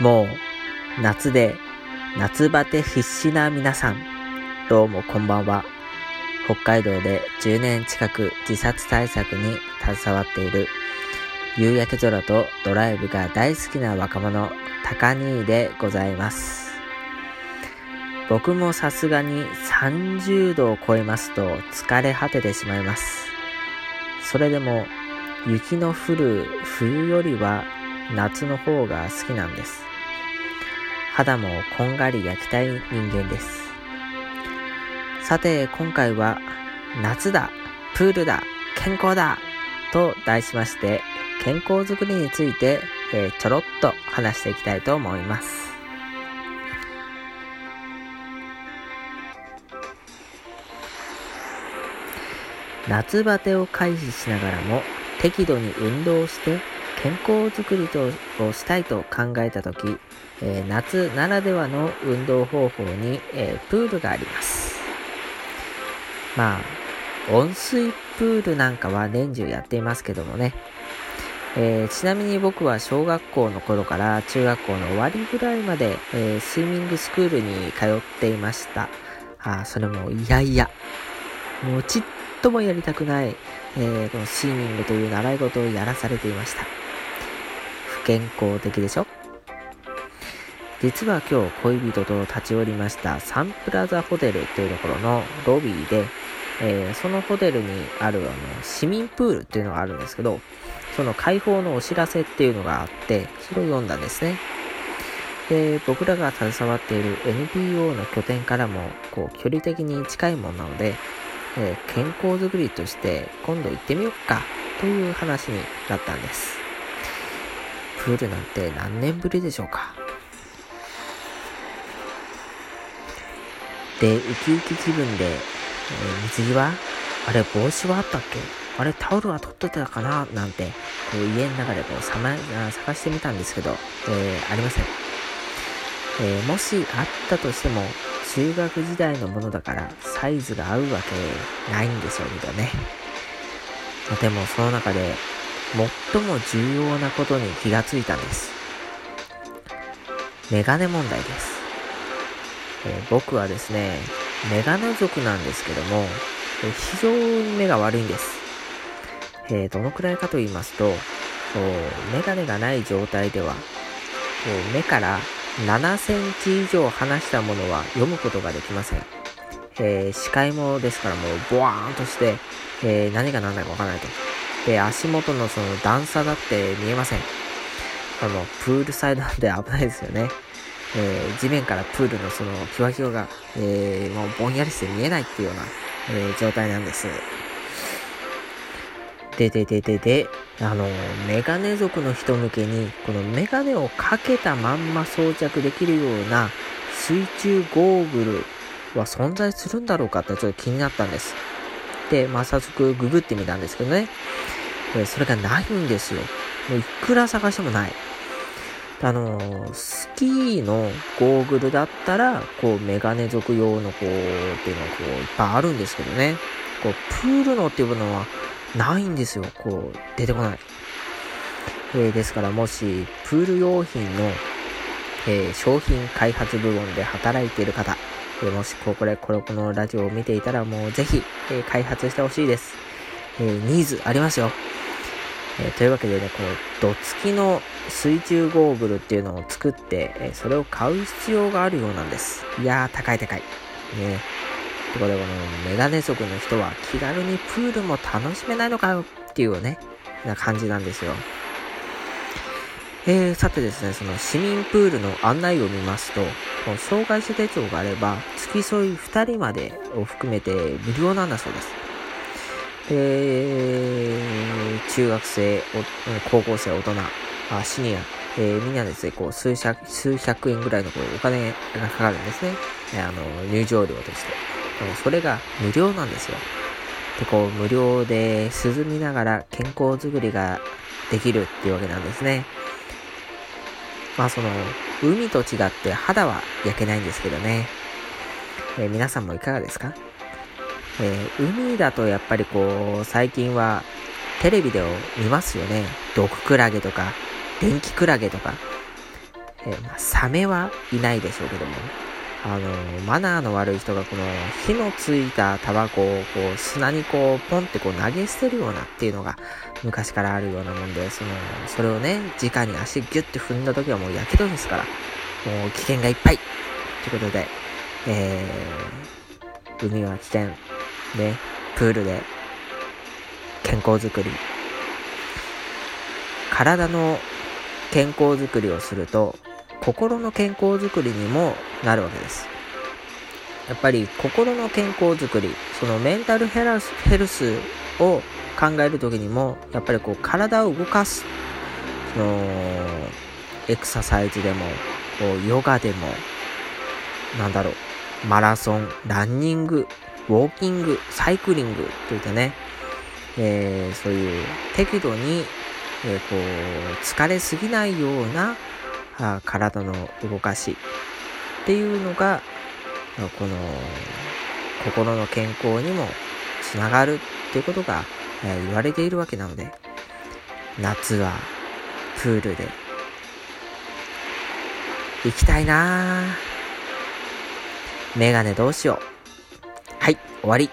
もう夏で夏バテ必至な皆さん、どうもこんばんは。北海道で10年近く自殺対策に携わっている夕焼け空とドライブが大好きな若者、高兄でございます。僕もさすがに30度を超えますと疲れ果ててしまいます。それでも雪の降る冬よりは夏の方が好きなんです。肌もこんがり焼きたい人間です。さて、今回は夏だ、プールだ、健康だと題しまして、健康づくりについて、えー、ちょろっと話していきたいと思います。夏バテを回避しながらも適度に運動して健康づくりとをしたいと考えた時、えー、夏ならではの運動方法に、えー、プールがあります。まあ、温水プールなんかは年中やっていますけどもね。えー、ちなみに僕は小学校の頃から中学校の終わりぐらいまで、え、スイミングスクールに通っていました。あそれもいやいや。もうちっともやりたくない、えー、このスイミングという習い事をやらされていました。健康的でしょ？実は今日恋人と立ち寄りましたサンプラザホテルというところのロビーで、えー、そのホテルにあるあの市民プールっていうのがあるんですけど、その開放のお知らせっていうのがあって、それを読んだんですね。で、僕らが携わっている NPO の拠点からも、こう、距離的に近いものなので、えー、健康づくりとして今度行ってみようかという話になったんです。プールなんて何年ぶりでしょうかで、ウキウキ気分で、えー、水着は？あれ、帽子はあったっけ？あれ、タオルは取ってたかな？なんて、こう家の中でこうさま探してみたんですけど、えー、ありません。えー、もしあったとしても、中学時代のものだからサイズが合うわけないんですよね。でもその中で最も重要なことに気がついたんです。メガネ問題です。え、僕はですね、メガネ族なんですけども、え、非常に目が悪いんです。え、どのくらいかと言いますと、メガネがない状態では、目から7センチ以上離したものは読むことができません。えー、視界もですからもうボワーンとして、えー、何が何だかわからないと。で、足元のその段差だって見えません。あの、プールサイドなんで危ないですよね。えー、地面からプールのそのキワキワが、えー、もうぼんやりして見えないっていうような、えー、状態なんです。で、で、で、で、で、あの、メガネ族の人向けに、このメガネをかけたまんま装着できるような水中ゴーグルは存在するんだろうかってちょっと気になったんです。で、まあ、早速ググってみたんですけどね。それがないんですよ。もういくら探してもない。あのスキーのゴーグルだったら、こう、メガネ族用のこう、っていうのがこう、いっぱいあるんですけどね。こう、プールのっていうのはないんですよ。こう、出てこない。えー、ですから、もし、プール用品の、えー、商品開発部門で働いている方、えー、もし、これ、これ、このラジオを見ていたら、もうぜひ、え開発してほしいです。えニーズありますよ。えというわけでね、この、ドツキの水中ゴーグルっていうのを作って、えそれを買う必要があるようなんです。いやー、高い高い。ねところでこのメガネ族の人は気軽にプールも楽しめないのかよっていうね、な感じなんですよ。えー、さてですね、その市民プールの案内を見ますと、障害者手帳があれば、付き添い2人までを含めて無料なんだそうです。で、中学生、高校生、大人、あシニア、えー、みんなですね、こう、数百、数百円ぐらいのこうお金がかかるんですね。あの、入場料として。でもそれが無料なんですよ。で、こう、無料で涼みながら健康づくりができるっていうわけなんですね。まあその、海と違って肌は焼けないんですけどね。えー、皆さんもいかがですか？えー、海だとやっぱりこう、最近はテレビで見ますよね。毒クラゲとか、電気クラゲとか、えー、まあ、サメはいないでしょうけども、あの、マナーの悪い人がこの火のついたタバコをこう砂にこうポンってこう投げ捨てるようなっていうのが昔からあるようなもんで、その、それをね、直に足ギュッて踏んだ時はもう火傷ですから、もう危険がいっぱい。ということで、えー、海は危険、ね、プールで健康づくり、体の健康づくりをすると、心の健康づくりにもなるわけです。やっぱり心の健康づくり、そのメンタルヘルスヘルスを考えるときにも、やっぱりこう体を動かす、その、エクササイズでも、こうヨガでも、なんだろう、マラソン、ランニング、ウォーキング、サイクリングといったね、えー、そういう適度に、えー、こう、疲れすぎないようなあ体の動かしっていうのが、この心の健康にもつながるっていうことが、えー、言われているわけなので、夏はプールで行きたいなメガネどうしよう。はい、終わり。